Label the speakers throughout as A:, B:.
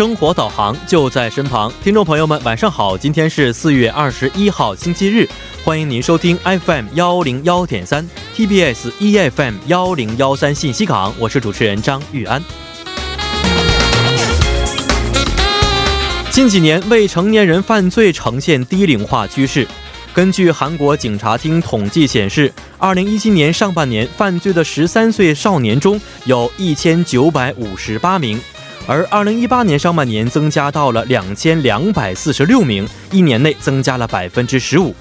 A: 生活导航就在身旁，听众朋友们，晚上好！今天是四月二十一号，星期日，欢迎您收听 FM 幺零幺点三 TBS EFM 幺零幺三信息港，我是主持人张玉安。近几年，未成年人犯罪呈现低龄化趋势。根据韩国警察厅统计显示，二零一七年上半年犯罪的十三岁少年中有一千九百五十八名。而二零一八年上半年增加到了两千两百四十六名，一年内增加了百分之十五。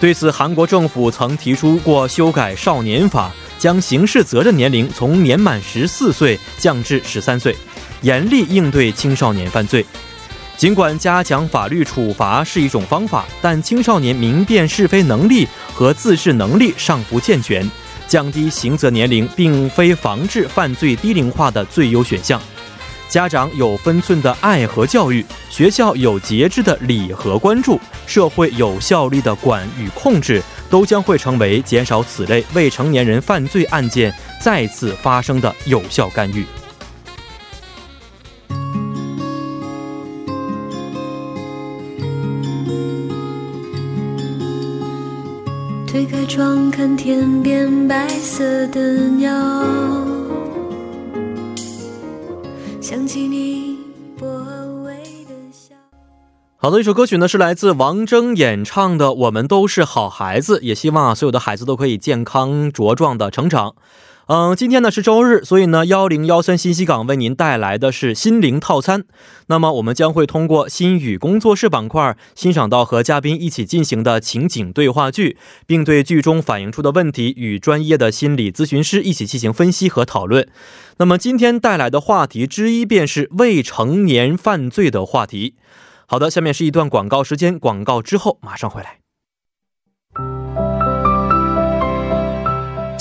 A: 对此，韩国政府曾提出过修改少年法，将刑事责任年龄从年满十四岁降至十三岁，严厉应对青少年犯罪。尽管加强法律处罚是一种方法，但青少年明辨是非能力和自制能力尚不健全，降低刑责年龄并非防治犯罪低龄化的最优选项。家长有分寸的爱和教育，学校有节制的理和关注，社会有效率的管与控制，都将会成为减少此类未成年人犯罪案件再次发生的有效干预。推开窗，看天边白色的鸟。想起你薄微的笑。好的，一首歌曲呢是来自王铮演唱的《我们都是好孩子》，也希望啊所有的孩子都可以健康茁壮的成长。嗯，今天呢是周日，所以呢幺零幺三信息港为您带来的是心灵套餐。那么我们将会通过心语工作室板块欣赏到和嘉宾一起进行的情景对话剧，并对剧中反映出的问题与专业的心理咨询师一起进行分析和讨论。那么今天带来的话题之一便是未成年犯罪的话题。好的，下面是一段广告时间，广告之后马上回来。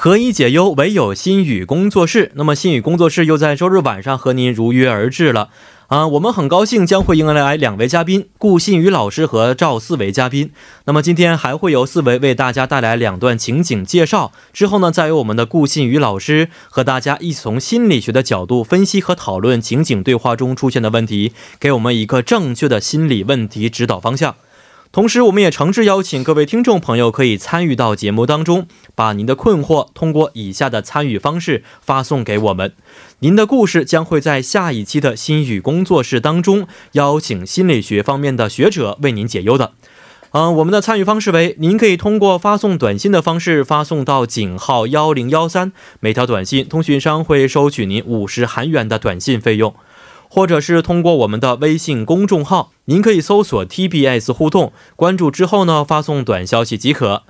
A: 何以解忧，唯有心语工作室。那么，心语工作室又在周日晚上和您如约而至了。啊，我们很高兴将会迎来两位嘉宾，顾信宇老师和赵思维嘉宾。那么今天还会由思维为大家带来两段情景介绍，之后呢，再由我们的顾信宇老师和大家一起从心理学的角度分析和讨论情景对话中出现的问题，给我们一个正确的心理问题指导方向。同时，我们也诚挚邀请各位听众朋友可以参与到节目当中，把您的困惑通过以下的参与方式发送给我们。您的故事将会在下一期的心语工作室当中邀请心理学方面的学者为您解忧的。嗯，我们的参与方式为：您可以通过发送短信的方式发送到井号幺零幺三，每条短信通讯商会收取您五十韩元的短信费用。或者是通过我们的微信公众号，您可以搜索 TBS 互动，关注之后呢，发送短消息即可。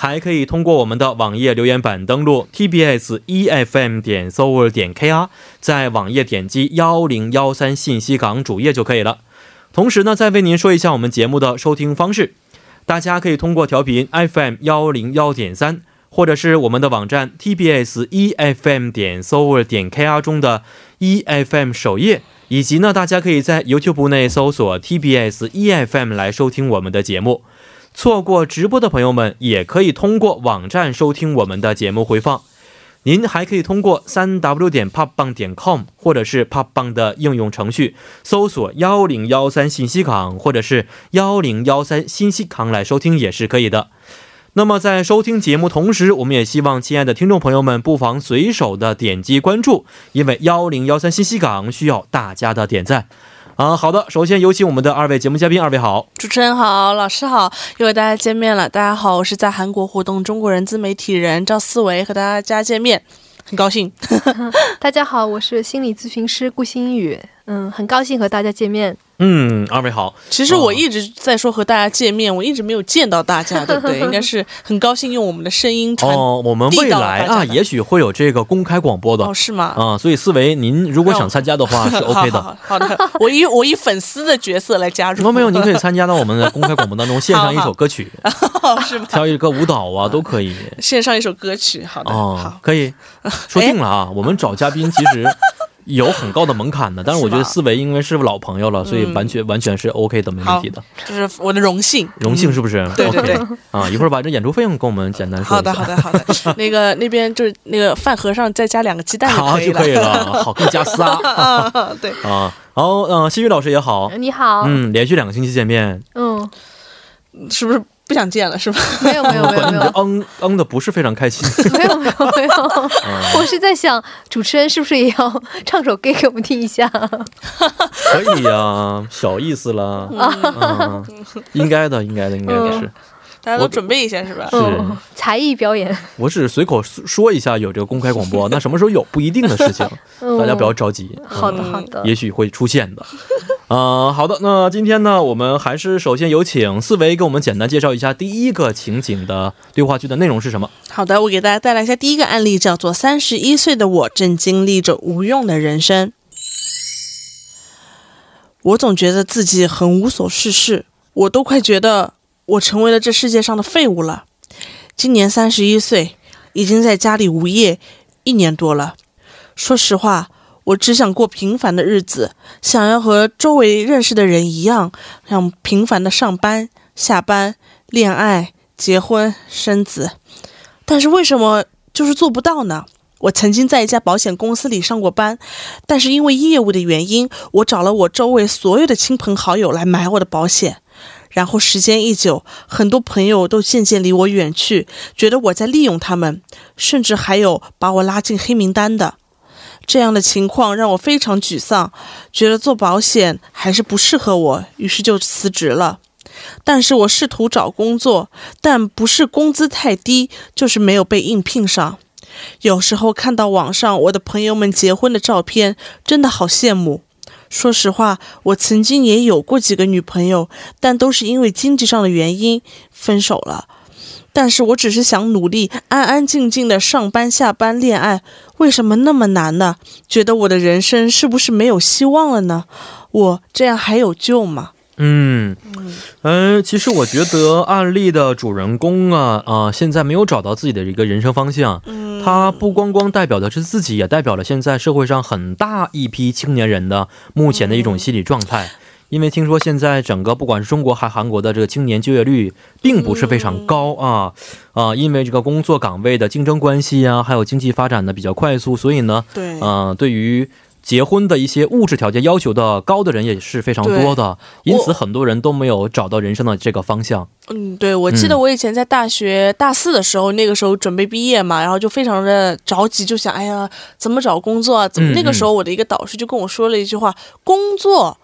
A: 还可以通过我们的网页留言板登录 TBS EFM 点 s o u r 点 KR，在网页点击幺零幺三信息港主页就可以了。同时呢，再为您说一下我们节目的收听方式，大家可以通过调频 FM 幺零幺点三，或者是我们的网站 TBS EFM 点 s o u r 点 KR 中的 EFM 首页。以及呢，大家可以在 YouTube 内搜索 TBS EFM 来收听我们的节目。错过直播的朋友们，也可以通过网站收听我们的节目回放。您还可以通过三 W 点 popbang 点 com 或者是 popbang 的应用程序搜索幺零幺三信息港或者是幺零幺三信息港来收听也是可以的。那么在收听节目同时，我们也希望亲爱的听众朋友们不妨随手的点击关注，因为幺零幺三信息港需要大家的点赞。啊，好的，首先有请我们的二位节目嘉宾，二位好，
B: 主持人好，老师好，又和大家见面了。大家好，我是在韩国活动中国人自媒体人赵思维，和大家见面，很高兴。
C: 大家好，我是心理咨询师顾新宇，嗯，很高兴和大家见面。
A: 嗯，二位好。
B: 其实我一直在说和大家见面，我一直没有见到大家，对 不对？应该是很高兴用我们的声音传
A: 哦，我们未来啊，也许会有这个公开广播的
B: 哦，是吗？
A: 啊，所以思维，您如果想参加的话 是 OK 的。
B: 好的，我以我以粉丝的角色来加入。
A: 没有，您可以参加到我们的公开广播当中，献上一首歌曲，
B: 是吗？
A: 跳一个舞蹈啊，都可以。
B: 献上一首歌曲，好的，好，
A: 可以。说定了啊，我们找嘉宾其实。有很高的门槛的。但是我觉得思维因为是老朋友了，所以
B: 嗯
A: 完全、完全是 OK 的，没问题的。
B: 就是我的荣幸，
A: 荣幸是不是？
B: 对对
A: OK 啊，一会儿把这演出费用跟我们简单说一下。
B: 好的，好的，好的。那个那边就是那个饭盒上再加两个鸡蛋就可以了。
A: 就可以了，好，更加仨
B: 啊，对，
A: 啊。然后，嗯、新宇老师也好，
C: 你好，
A: 嗯，连续两个星期见面，
C: 嗯，
B: 是不是不想见了？是吗？
C: 没有没有没有
A: 嗯嗯的不是非常开心。
C: 没有没有没有，
A: 嗯
C: 我是在想主持人是不是也要唱首歌给我们听一下？
A: 可以呀、小意思了，嗯，应该的，应该的，应该的是。
B: 大家都准备一下，是吧？
A: 是
C: 嗯，才艺表演，
A: 我只是随口说一下有这个公开广播，那什么时候有不一定的事情，
C: 嗯
A: 大家不要着急。
C: 好的
B: 嗯
C: 好的，
A: 也许会出现的。呃，好的，那今天呢，我们还是首先有请四维给我们简单介绍一下第一个情景的对话剧的内容是什么。
B: 好的，我给大家带来一下第一个案例，叫做“三十一岁的我正经历着无用的人生”。我总觉得自己很无所事事，我都快觉得我成为了这世界上的废物了。今年三十一岁，已经在家里无业一年多了。说实话，我只想过平凡的日子，想要和周围认识的人一样，想平凡的上班、下班、恋爱、结婚、生子。但是为什么就是做不到呢？我曾经在一家保险公司里上过班，但是因为业务的原因，我找了我周围所有的亲朋好友来买我的保险。然后时间一久，很多朋友都渐渐离我远去，觉得我在利用他们，甚至还有把我拉进黑名单的。这样的情况让我非常沮丧，觉得做保险还是不适合我，于是就辞职了。但是我试图找工作，但不是工资太低，就是没有被应聘上。有时候看到网上我的朋友们结婚的照片，真的好羡慕。说实话，我曾经也有过几个女朋友，但都是因为经济上的原因分手了。但是我只是想努力，安安静静的上班、下班、恋爱，为什么那么难呢？觉得我的人生是不是没有希望了呢？我这样还有救吗？
A: 嗯，嗯、其实我觉得案例的主人公啊啊、现在没有找到自己的一个人生方向。
B: 嗯，
A: 他不光光代表的是自己，也代表了现在社会上很大一批青年人的目前的一种心理状态。因为听说现在整个不管是中国还韩国的这个青年就业率并不是非常高啊啊、因为这个工作岗位的竞争关系啊，还有经济发展的比较快速，所以呢，
B: 对，
A: 呃，对于结婚的一些物质条件要求的高的人也是非常多的，因此很多人都没有找到人生的这个方向。
B: 嗯，对，我记得
A: 嗯
B: 我以前在大学大四的时候，那个时候准备毕业嘛，然后就非常的着急，就想，哎呀，怎么找工作啊？怎么？
A: 嗯
B: 那个时候我的一个导师就跟我说了一句话：工作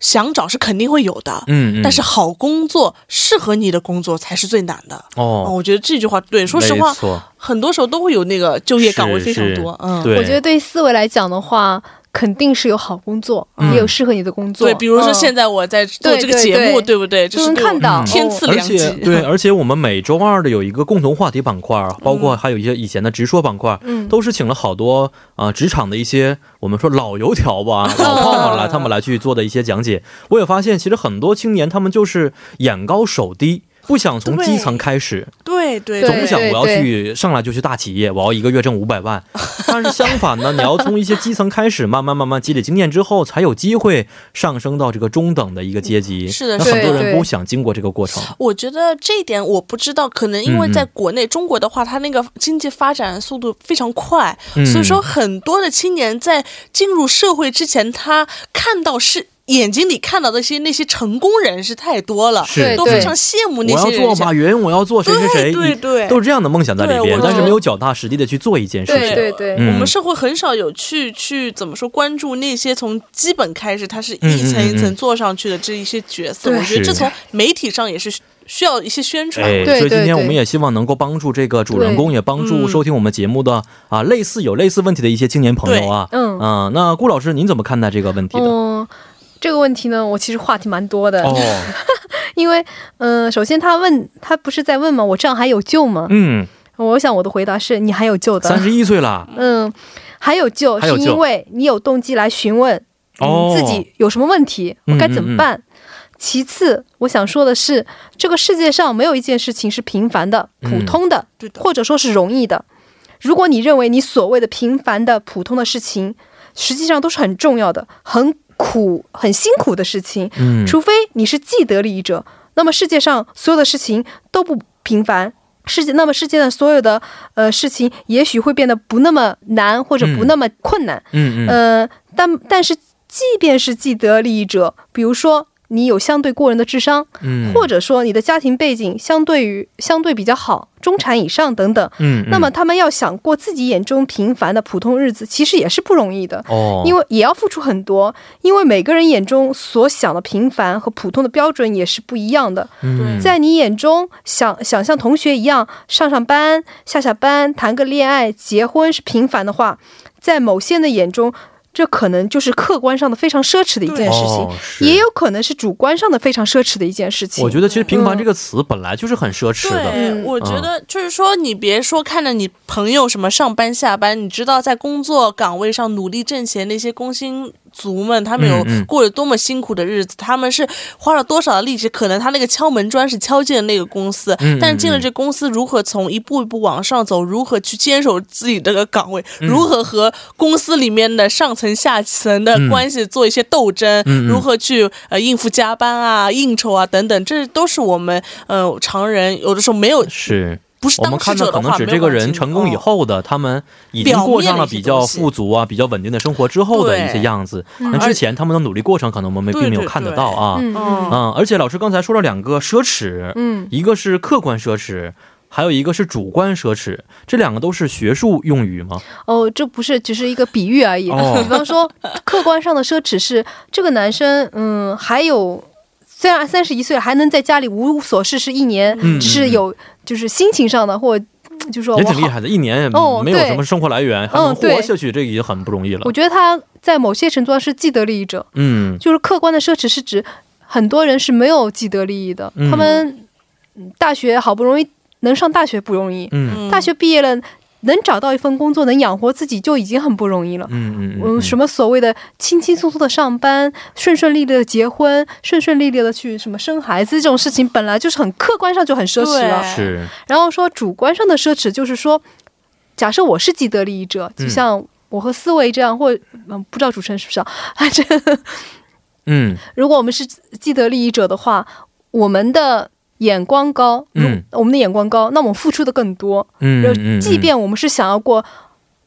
B: 想找是肯定会有的，
A: 嗯，嗯
B: 但是好工作适合你的工作才是最难的。哦，
A: 哦，
B: 我觉得这句话对，说实话很多时候都会有那个就业岗位非常多，嗯，
A: 对，
C: 我觉得对思维来讲的话，肯定是有好工作，
A: 嗯
C: 也有适合你的工作。
B: 对，比如说
C: 嗯
B: 现在我在做这个节目，
C: 对
B: 对不对？
C: 就是能看到
B: 天赐
A: 而
B: 良机
A: 且，对，而且我们每周二的有一个共同话题板块，包括还有一些以前的直说板块，
C: 嗯，
A: 都是请了好多啊、呃职场的一些我们说老油条吧，老炮们来他们来去做的一些讲解。我也发现，其实很多青年他们就是眼高手低。不想从基层开始，
B: 对对
C: 对
A: 总想我要去上来就去大企业，我要一个月挣五百万。但是相反呢，你要从一些基层开始，慢慢慢慢积累经验之后，才有机会上升到这个中等的一个阶级。
B: 是的
A: 那很多人不想经过这个过程。
B: 我觉得这一点我不知道，可能因为在国内、中国的话，它那个经济发展速度非常快，
A: 嗯
B: 所以说很多的青年在进入社会之前，他看到是。眼睛里看到的一些那些成功人士太多了，
A: 是
B: 都非常羡慕那
A: 我要
B: 些。
A: 做马云，我要做谁谁谁，
B: 对对对
A: 都是这样的梦想在里边，但是没有脚踏实地的去做一件事情。
C: 对对，
A: 嗯
B: 我们社会很少有去去怎么说关注那些从基本开始，他是
A: 嗯
B: 一层一层做上去的这一些角色。我觉得这从媒体上也是需要一些宣传。
A: 所以今天我们也希望能够帮助这个主人公，也帮助
B: 嗯
A: 收听我们节目的啊类似有类似问题的一些青年朋友啊。
C: 嗯
A: 嗯，那顾老师您怎么看待这个问题的？
C: 嗯，这个问题呢，我其实话题蛮多的，
A: 哦，
C: 因为嗯、呃首先他问他不是在问吗？我这样还有救吗？
A: 嗯，
C: 我想我的回答是你还有救的，
A: 三十一岁了，
C: 嗯，还有救，是因为你有动机来询问、自己有什么问题，
A: 嗯
C: 我该怎么办。其次，我想说的是，这个世界上没有一件事情是平凡的、
A: 嗯。
C: 普通的。或者说是容易的。如果你认为你所谓的平凡的、普通的事情实际上都是很重要的、很苦、很辛苦的事情。
A: 嗯，
C: 除非你是既得利益者，那么世界上所有的事情都不平凡。世界，那么世界上所有的呃事情，也许会变得不那么难，或者不那么困难。
A: 嗯嗯
C: 呃，但但是，即便是既得利益者，比如说你有相对过人的智商，
A: 嗯，
C: 或者说你的家庭背景相对于相对比较好，中产以上等等，
A: 嗯，嗯
C: 那么他们要想过自己眼中平凡的普通日子，其实也是不容易的。
A: 哦，
C: 因为也要付出很多，因为每个人眼中所想的平凡和普通的标准也是不一样的。
A: 嗯
C: 在你眼中，想想像同学一样上上班、下下班、谈个恋爱、结婚是平凡的话，在某些人的眼中，这可能就是客观上的非常奢侈的一件事情，
A: 哦
C: 也有可能是主观上的非常奢侈的一件事情。
A: 我觉得其实“平凡”
C: 嗯
A: 这个词本来就是很奢侈的。
B: 对，
C: 嗯。
B: 我觉得就是说，你别说看着你朋友什么上班下班，你知道在工作岗位上努力挣钱那些工薪族们，他们有过着多么辛苦的日子，他们是花了多少的力气，可能他那个敲门砖是敲进了那个公司，
A: 嗯
B: 但是进了这公司，如何从一步一步往上走，如何去坚守自己这个岗位，
A: 嗯。
B: 如何和公司里面的上层下层的
A: 嗯。
B: 关系做一些斗争，如何去呃应付加班啊、应酬啊等等，这都是我们呃常人有的时候没有
A: 是
B: 不是
A: 我们看到可能
B: 指
A: 这个人成功以
B: 哦
A: 后的，他们已经过上了比较富足啊、比较稳定的生活之后的一些样子。
C: 嗯
A: 那之前他们的努力过程，可能我们并没有看得到啊。
C: 嗯
B: 嗯
A: 嗯，而且老师刚才说了两个奢侈，
C: 嗯
A: 一个是客观奢侈，还有一个是主观奢侈，这两个都是学术用语吗？
C: 哦，这不是只是一个比喻而已。
A: 哦
C: 比方说，客观上的奢侈是这个男生，嗯，还有虽然三十一岁还能在家里无所事事一年，
A: 嗯
C: 只是有就是心情上的或就说。
A: 也挺厉害的，一年也没有什么生活来源，还能活下去，这已经很不容易了。
C: 我。觉得他在某些程度上是既得利益者，
A: 嗯。
C: 就是客观的奢侈是指很多人是没有既得利益的，
A: 嗯。
C: 他们嗯大学好不容易能上大学不容易，
A: 嗯。
C: 大学毕业了能找到一份工作能养活自己就已经很不容易了。
A: 嗯嗯
C: 嗯，什么所谓的轻轻松松的上班，顺顺利利的结婚，顺顺利利的去什么生孩子，这种事情本来就是很客观上就很奢侈了。
A: 是
C: 然后说主观上的奢侈，就是说，假设我是既得利益者，
A: 嗯
C: 就像我和思维这样，或嗯，不知道主持人是不是啊？啊，这
A: 嗯
C: 如果我们是既得利益者的话，我们的眼光高，
A: 嗯。
C: 我们的眼光高，那我们付出的更多。即便我们是想要过，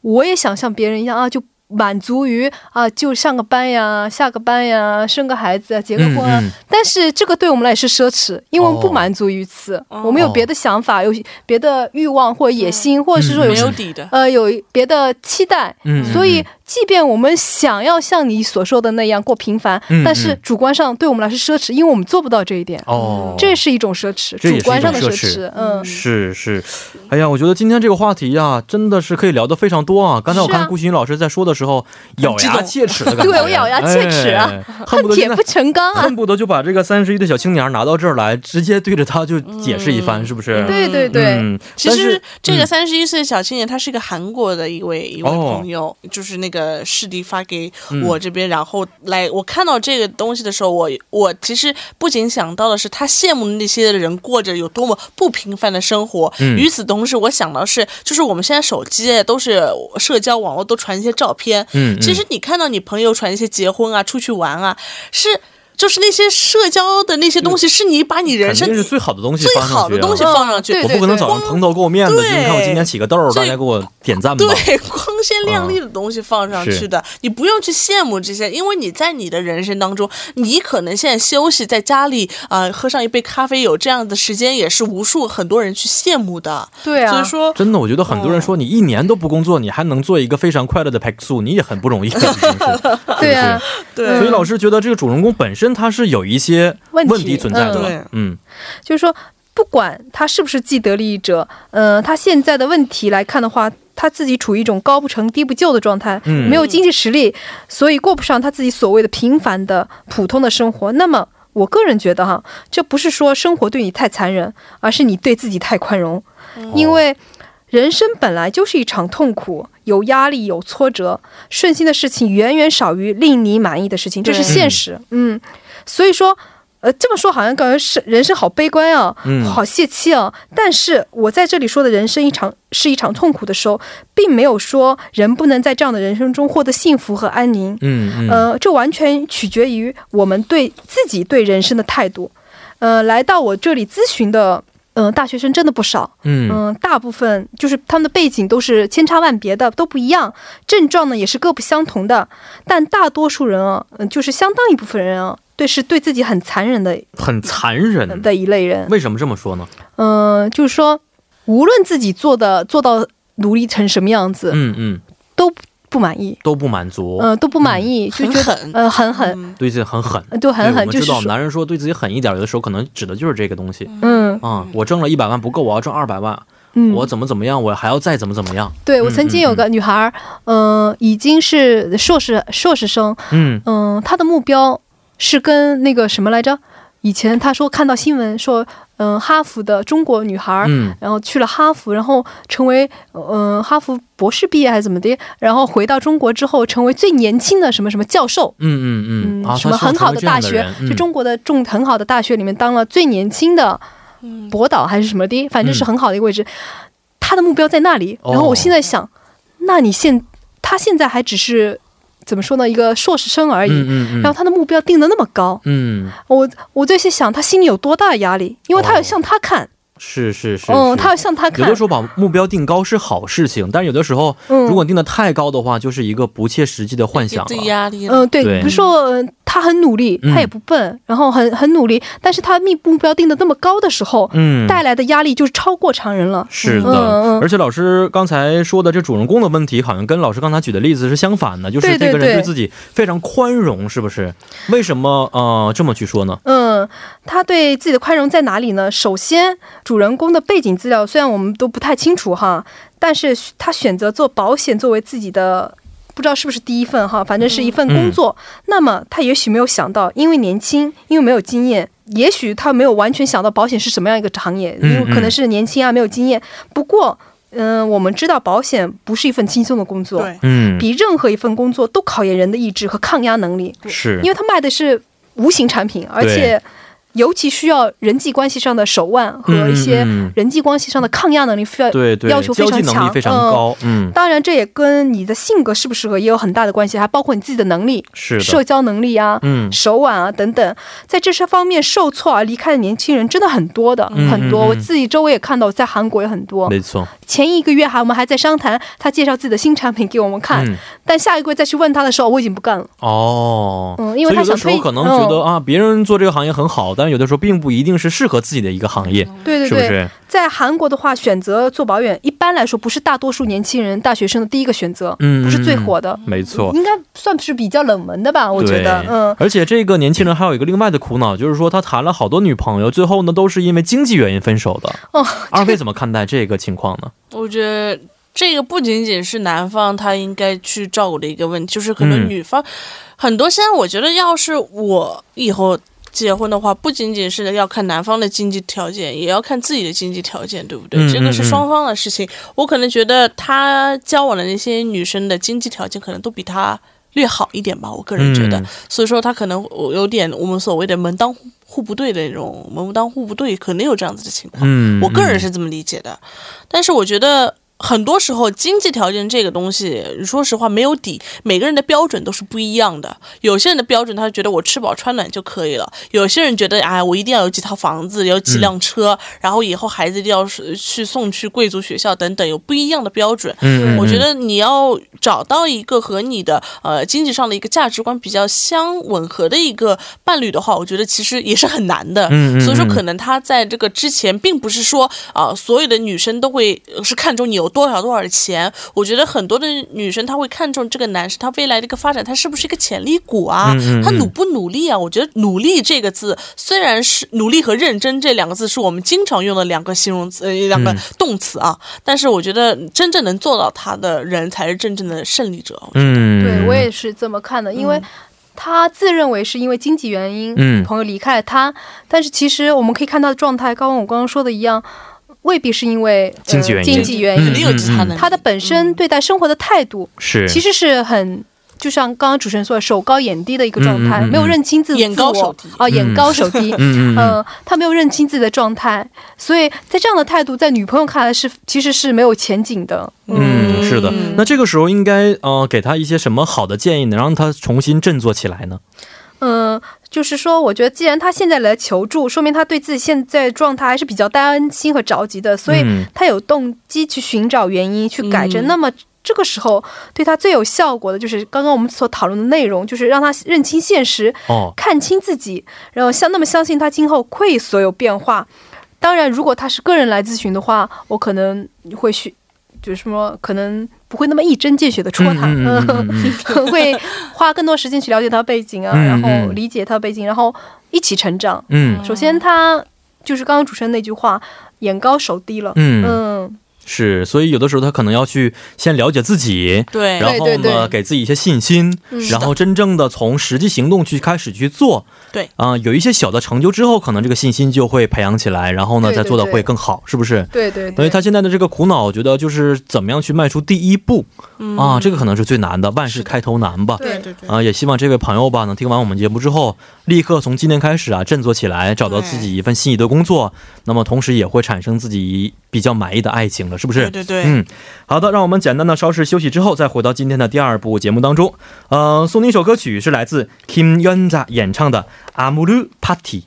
C: 我也想像别人一样啊，就满足于啊，就上个班呀，下个班呀，生个孩子啊，结个婚啊。
A: 嗯嗯。
C: 但是这个对我们来说是奢侈，因为我们
A: 哦
C: 不满足于此，
B: 哦。
C: 我们有别的想法，有别的欲望或者野心，或者是说有
B: 没有底的，
C: 呃有别的期待。
A: 嗯，
C: 所以，即便我们想要像你所说的那样过平凡，
A: 嗯
C: 但是
A: 嗯。
C: 主观上对我们来说奢侈，因为我们做不到这一点。
A: 哦，
C: 这是一种奢侈，主观上的
A: 奢
C: 侈。
A: 侈。
C: 嗯，
A: 是是，哎呀，我觉得今天这个话题呀、真的是可以聊得非常多啊。刚才我看顾欣老师在说的时候，咬牙切齿的感觉，
C: 对我咬牙切齿啊
A: 哎恨
C: 铁不成钢啊！
A: 恨不得就把这个三十一的小青年拿到这儿来，直接对着他就解释一番，
B: 嗯。
A: 是不是？
C: 对对对，
A: 嗯，
B: 其实这个
A: 嗯
B: 三十一岁小青年，他是一个韩国的一位一位
A: 哦。
B: 朋友，就是那个师弟发给
A: 嗯。
B: 我这边，然后来我看到这个东西的时候，我我其实不仅想到的是他羡慕那些人过着有多么不平凡的生活，
A: 嗯。
B: 与此同时，我想到是就是我们现在手机都是社交网络都传一些照片，
A: 嗯，嗯。
B: 其实你看到你朋友传一些结婚啊、出去玩啊，是就是那些社交的那些东西，是你把你人生
A: 是最好的东西
B: 最好的东西放上去，
A: 我不可能早上蓬头垢面的，你看我今天起个痘儿，大家给我点赞吧。
B: 对，光鲜亮丽的东西放上去的，你不用去羡慕这些，因为你在你的人生当中，你可能现在休息在家里啊、喝上一杯咖啡，有这样的时间，也是无数很多人去羡慕的。
C: 对啊，
B: 所以说，
A: 真的，我觉得很多人说你一年都不工作，你还能做一个非常快乐的 p a k 素，你也很不容易，
C: 对啊，
B: 对
A: 所以老师觉得这个主人公本身他是有一些
C: 问题
A: 存在的
B: 嗯，
A: 嗯。
C: 就是说，不管他是不是既得利益者，呃，他现在的问题来看的话，他自己处于一种高不成低不就的状态，
A: 嗯
C: 没有经济实力，所以过不上他自己所谓的平凡的普通的生活。那么，我个人觉得哈，这不是说生活对你太残忍，而是你对自己太宽容，因为。人生本来就是一场痛苦，有压力，有挫折，顺心的事情远远少于令你满意的事情，这是现实。嗯，所以说，呃，这么说好像感觉是人生好悲观啊，
A: 嗯
C: 好泄气啊。但是我在这里说的人生一场是一场痛苦的时候，并没有说人不能在这样的人生中获得幸福和安宁。
A: 嗯嗯，
C: 呃，这完全取决于我们对自己对人生的态度。呃，来到我这里咨询的，呃，大学生真的不少。
A: 嗯
C: 嗯、大部分就是他们的背景都是千差万别的，都不一样，症状呢也是各不相同的。但大多数人啊，嗯、就是相当一部分人啊，对是对自己很残忍的
A: 很残忍。
C: 的一类人。
A: 为什么这么说呢？
C: 嗯、就是说，无论自己做的做到努力成什么样子，
A: 嗯嗯，
C: 都不满意，
A: 都不满足，
C: 嗯、都不满意，就觉得
B: 很狠
C: 呃很狠，
B: 嗯
A: 对自己很狠。
C: 呃对很狠，
A: 对我们知道，
C: 就是，
A: 男人说对自己狠一点，有的时候可能指的就是这个东西
C: 嗯
A: 啊。我挣了一百万不够，我要挣二百万，
C: 嗯，
A: 我怎么怎么样，我还要再怎么怎么样。
C: 对我曾经有个女孩儿，嗯、已经是硕士硕士生，
A: 嗯
C: 嗯、她的目标是跟那个什么来着？以前他说看到新闻说，嗯、哈佛的中国女孩然后去了哈佛，然后成为嗯、呃哈佛博士毕业还是怎么的，然后回到中国之后成为最年轻的什么什么教授。
A: 嗯嗯嗯。啊，
C: 什么很好的大学，就
A: 就
C: 中国的重很好的大学里面当了最年轻的
B: 嗯。
C: 博导还是什么的，反正是很好的一个位置。他的目标在那里，
A: 哦
C: 然后我现在想，那你现他现在还只是怎么说呢，一个硕士生而已。
A: 嗯嗯嗯，
C: 然后他的目标定的那么高，
A: 嗯。
C: 我我就在想他心里有多大的压力，因为他要向他看，
A: 是是是，
C: 嗯，他要向他看
A: 有的时，候把目标定高是好事情，但是有的时候
C: 嗯
A: 如果定的太高的话，就是一个不切实际的幻想了。
B: 压力了。
C: 嗯，对，比如说、呃他很努力，
A: 嗯
C: 他也不笨，然后很很努力，但是他目目标定的那么高的时候，
A: 嗯，
C: 带来的压力就是超过常人了。
A: 是的，而且老师刚才说的这主人公的问题，好像跟老师刚才举的例子是相反的，就是这个人
C: 对
A: 对自己非常宽容，是不是？为什么呃这么去说呢？
C: 嗯，他对自己的宽容在哪里呢？首先，主人公的背景资料虽然我们都不太清楚哈，但是他选择做保险作为自己的。不知道是不是第一份哈，反正是一份工作。那么他也许没有想到，因为年轻，因为没有经验，也许他没有完全想到保险是什么样一个行业，因
A: 嗯
C: 为可能是年轻啊，没有经验。不过，嗯、我们知道保险不是一份轻松的工作，
A: 嗯，
C: 比任何一份工作都考验人的意志和抗压能力。
A: 是
C: 因为他卖的是无形产品，而且尤其需要人际关系上的手腕和一些人际关系上的抗压能力，非要
A: 对对，
C: 要求非常强
A: 非常高，嗯，
C: 当然，这也跟你的性格适不适合也有很大的关系，还包括你自己的能力、
A: 是，
C: 社交能力啊、
A: 嗯
C: 手腕啊等等。在这些方面受挫而离开的年轻人真的很多的，
A: 嗯
C: 很多。我自己周围也看到，在韩国也很多。
A: 没错，
C: 前一个月还我们还在商谈，他介绍自己的新产品给我们看，
A: 嗯，
C: 但下一个月再去问他的时候，我已经不干了。
A: 哦，
C: 嗯因为他想推
A: 时候可能觉得
C: 嗯
A: 啊，别人做这个行业很好，但是有的时候并不一定是适合自己的一个行业，
C: 对对对，
A: 是不是？
C: 在韩国的话，选择做保险，一般来说不是大多数年轻人、大学生的第一个选择，
A: 嗯
C: 不是最火的，
A: 没错。
C: 应该算是比较冷门的吧？我觉得，嗯，
A: 而且这个年轻人还有一个另外的苦恼，就是说他谈了好多女朋友，最后呢都是因为经济原因分手的。
C: 哦，
A: 二位怎么看待这个情况呢？
B: 我觉得这个不仅仅是男方他应该去照顾的一个问题，就是可能
A: 嗯
B: 女方、很多现在我觉得，要是我以后结婚的话，不仅仅是要看男方的经济条件，也要看自己的经济条件，对不对？
A: 嗯
B: 这个是双方的事情。我可能觉得他交往的那些女生的经济条件可能都比他略好一点吧，我个人觉得。
A: 嗯
B: 所以说他可能有点我们所谓的门当户不对的那种门当户不对，可能有这样子的情况。
A: 嗯，
B: 我个人是这么理解的，但是我觉得很多时候经济条件这个东西，说实话没有底，每个人的标准都是不一样的。有些人的标准，他觉得我吃饱穿暖就可以了；有些人觉得，哎，我一定要有几套房子，有几辆车，然后以后孩子一定要是去送去贵族学校等等，有不一样的标准。
A: 嗯，嗯
B: 我觉得你要找到一个和你的呃经济上的一个价值观比较相吻合的一个伴侣的话，我觉得其实也是很难的。
A: 嗯嗯嗯
B: 所以说，可能他在这个之前，并不是说啊、所有的女生都会呃是看中你有多少多少钱。我觉得很多的女生她会看重这个男生他未来的一个发展，他是不是一个潜力股啊？
A: 嗯嗯嗯
B: 他努不努力啊？我觉得“努力”这个字，虽然是努力和认真这两个字是我们经常用的两个形容词，呃，两个
A: 嗯
B: 动词啊，但是我觉得真正能做到他的人才是真正的胜利者。
A: 嗯，
C: 对我也是这么看的，因为。他自认为是因为经济原因，
A: 嗯
C: 朋友离开了他，但是其实我们可以看他的状态，刚刚我刚刚说的一样，未必是因为、呃
A: 经济原因
C: 经济原因，
A: 嗯
B: 肯定有其他的。
C: 他的本身对待生活的态度
A: 是，
C: 其实是很就像刚刚主持人说的，手高眼低的一个状态，
A: 嗯嗯嗯
C: 没有认清自己
B: 眼高手低
C: 啊，眼高手低。
A: 嗯
C: 他没有认清自己的状态，所以在这样的态度，在女朋友看来是其实是没有前景的。
A: 嗯，是的
B: 嗯。
A: 那这个时候应该呃给他一些什么好的建议，能让他重新振作起来呢？
C: 嗯、就是说，我觉得既然他现在来求助，说明他对自己现在状态还是比较担心和着急的，所以
A: 嗯
C: 他有动机去寻找原因，去改正。
B: 嗯
C: 那么这个时候对他最有效果的就是刚刚我们所讨论的内容，就是让他认清现实，
A: 哦，
C: 看清自己，然后相那么相信他今后会所有变化。当然，如果他是个人来咨询的话，我可能会去，就是说可能不会那么一针见血的戳他，
A: 嗯
C: 会花更多时间去了解他的背景啊，
A: 嗯
C: 然后
A: 嗯
C: 理解他的背景，然后一起成长。
A: 嗯。
C: 首先，他就是刚刚主持人那句话，眼高手低了。
A: 嗯，
C: 嗯，
A: 是，所以有的时候他可能要去先了解自己，
B: 对，
A: 然后
C: 对对
A: 呢，给自己一些信心，
C: 嗯
A: 然后真正的从实际行动去开始去做。
B: 对
A: 啊、有一些小的成就之后，可能这个信心就会培养起来，然后呢，
C: 对对
A: 再做的会更好，是不是？
C: 对对对。
A: 所以他现在的这个苦恼，我觉得就是怎么样去迈出第一步、啊，这个可能是最难的，万事开头难吧。
B: 对对对，
A: 啊，也希望这位朋友吧，能听完我们节目之后，立刻从今天开始啊，振作起来，找到自己一份心仪的工作。那么，同时也会产生自己比较满意的爱情了，是不是？
B: 对对对，
A: 嗯，好的，让我们简单的稍事休息之后，再回到今天的第二部节目当中。呃，送您一首歌曲，是来自 Kim Yonza 演唱的《阿姆鲁 Party》。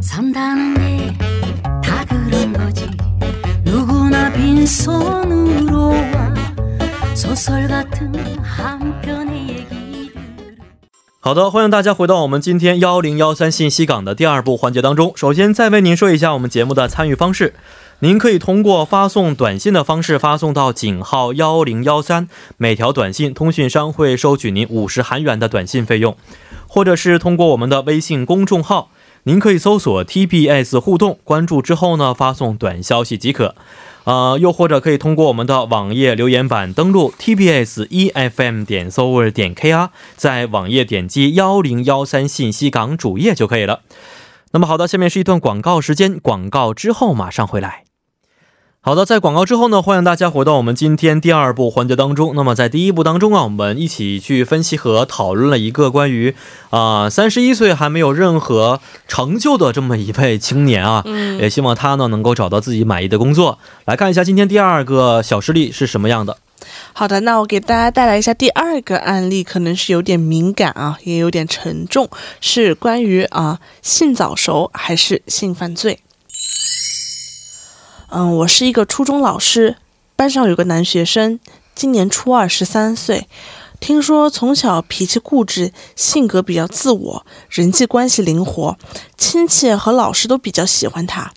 D: 산다는 게 다 그런 거지 누구나 빈손으로 와 소설 같은 한 편의 얘기들
A: 好的，欢迎大家回到我们今天幺零幺三信息港的第二部环节当中。首先，再为您说一下我们节目的参与方式。您可以通过发送短信的方式发送到井号幺零幺三，每条短信通讯商会收取您五十韩元的短信费用，或者是通过我们的微信公众号，您可以搜索 TBS 互动，关注之后呢发送短消息即可。呃，又或者可以通过我们的网页留言板登录 tbs efm 点 s o u r 点 kr，在网页点击幺零幺三信息港主页就可以了。那么好的，下面是一段广告时间，广告之后马上回来。好的，在广告之后呢，欢迎大家回到我们今天第二部环节当中。那么在第一部当中啊，我们一起去分析和讨论了一个关于啊三十一岁还没有任何成就的这么一位青年啊，
B: 嗯
A: 也希望他呢能够找到自己满意的工作。来看一下今天第二个小事例是什么样的。
B: 好的，那我给大家带来一下第二个案例，可能是有点敏感啊，也有点沉重，是关于啊性早熟还是性犯罪。嗯，我是一个初中老师，班上有个男学生，今年初二，十三岁。听说从小脾气固执，性格比较自我，人际关系灵活，亲戚和老师都比较喜欢他。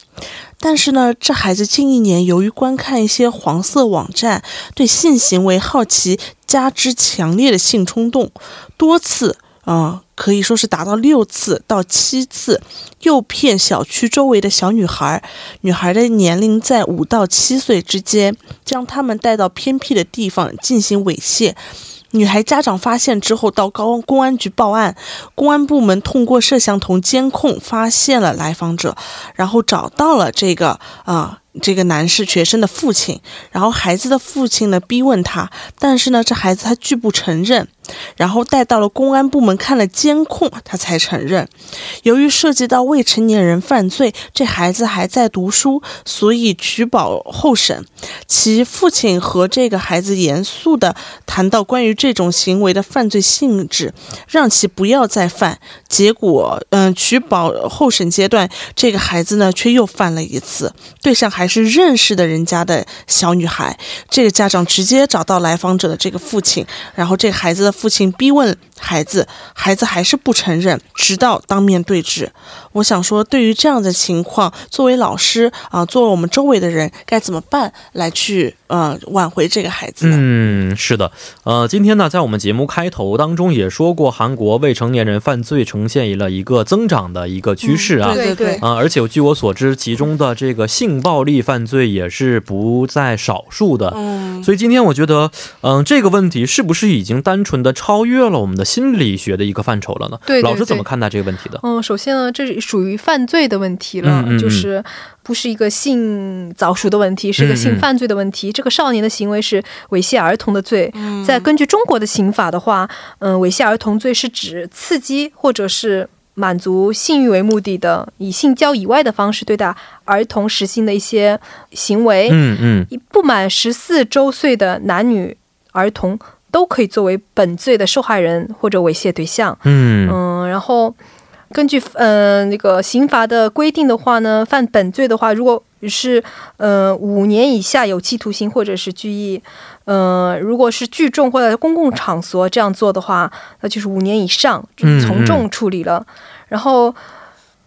B: 但是呢，这孩子近一年由于观看一些黄色网站，对性行为好奇，加之强烈的性冲动，多次啊、可以说是达到六次到七次，诱骗小区周围的小女孩，女孩的年龄在五到七岁之间，将她们带到偏僻的地方进行猥亵。女孩家长发现之后，到高公安局报案，公安部门通过摄像头监控发现了来访者，然后找到了这个啊、这个男士学生的父亲，然后孩子的父亲呢逼问他，但是呢这孩子他拒不承认，然后带到了公安部门看了监控，他才承认。由于涉及到未成年人犯罪，这孩子还在读书，所以取保候审。其父亲和这个孩子严肃地谈到关于这种行为的。犯罪性质，让其不要再犯。结果，嗯、取保候审阶段，这个孩子呢却又犯了一次，对象还是认识的人家的小女孩。这个家长直接找到来访者的这个父亲，然后这个孩子的父亲逼问孩子，孩子还是不承认，直到当面对质。我想说，对于这样的情况，作为老师啊、作为我们周围的人，该怎么办来去呃挽回这个孩子呢？
A: 嗯，是的，呃，今天呢，在我们节目开头当中也说过，韩国未成年人犯罪呈现了一个增长的一个趋势啊。
B: 对
C: 对对
A: 啊、而且据我所知，其中的这个性暴力力犯罪也是不在少数的。
B: 嗯，
A: 所以今天我觉得，嗯、这个问题是不是已经单纯的超越了我们的心理学的一个范畴了呢？
C: 对对
A: 老师怎么看待这个问题的？
C: 嗯，首先呢，这是属于犯罪的问题了，
A: 嗯嗯嗯
C: 就是不是一个性早熟的问题，是一个性犯罪的问题。这个少年的行为是猥亵儿童的罪。
B: 嗯
C: 在根据中国的刑法的话，嗯、猥亵儿童罪是指刺激或者是满足性欲为目的的，以性交以外的方式对待儿童实行的一些行为。
A: 嗯嗯，
C: 不满十四周岁的男女儿童都可以作为本罪的受害人或者猥亵对象。
A: 嗯
C: 嗯，然后根据呃那个刑罚的规定的话呢，犯本罪的话，如果是呃五年以下有期徒刑或者是拘役，呃，如果是聚众或者公共场所这样做的话，那就是五年以上，
A: 嗯
C: 从重处理了。然后。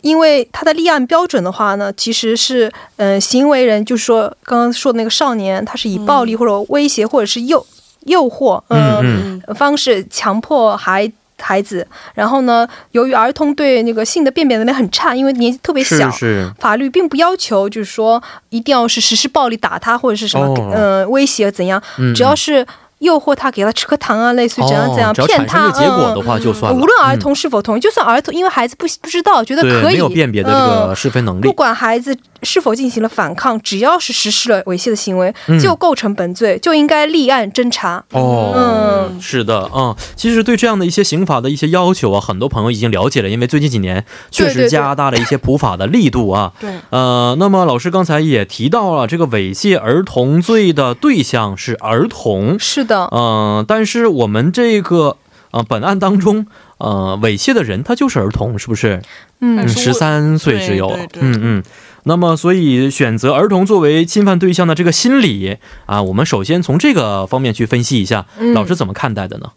C: 因为他的立案标准的话呢，其实是，呃，行为人就是说刚刚说的那个少年，他是以暴力或者威胁或者是诱诱惑，呃，
A: 嗯
B: 嗯
C: 方式强迫孩孩子，然后呢，由于儿童对那个性的辨别能力很差，因为年纪特别小，
A: 是是，
C: 法律并不要求就是说一定要是实施暴力打他或者是什么、
A: 哦。
C: 呃威胁怎样，
A: 嗯。
C: 只要是诱惑他给他吃颗糖啊，类似于怎样怎样、骗他，
A: 生这个结果的
C: 嗯。
A: 话就算了。
C: 无论儿童是否同意，就算儿童因为孩子不不知道，觉得可以，
A: 没有辨别的这个
C: 嗯
A: 是非能力
C: 不，管孩子是否进行了反抗，只要是实施了猥亵的行为，
A: 嗯
C: 就构成本罪，就应该立案侦查。
A: 哦，
C: 嗯
A: 是的，嗯，其实对这样的一些刑法的一些要求啊，很多朋友已经了解了，因为最近几年确实加大了一些普法的力度啊。
B: 对，
A: 呃，那么老师刚才也提到了，这个猥亵儿童罪的对象是儿童，
C: 是的，
A: 嗯、但是我们这个呃本案当中，呃，猥亵的人他就是儿童，是不是？
C: 嗯
A: 十三岁只有，嗯嗯。那么，所以选择儿童作为侵犯对象的这个心理啊，我们首先从这个方面去分析一下，
C: 嗯
A: 老师怎么看待的呢？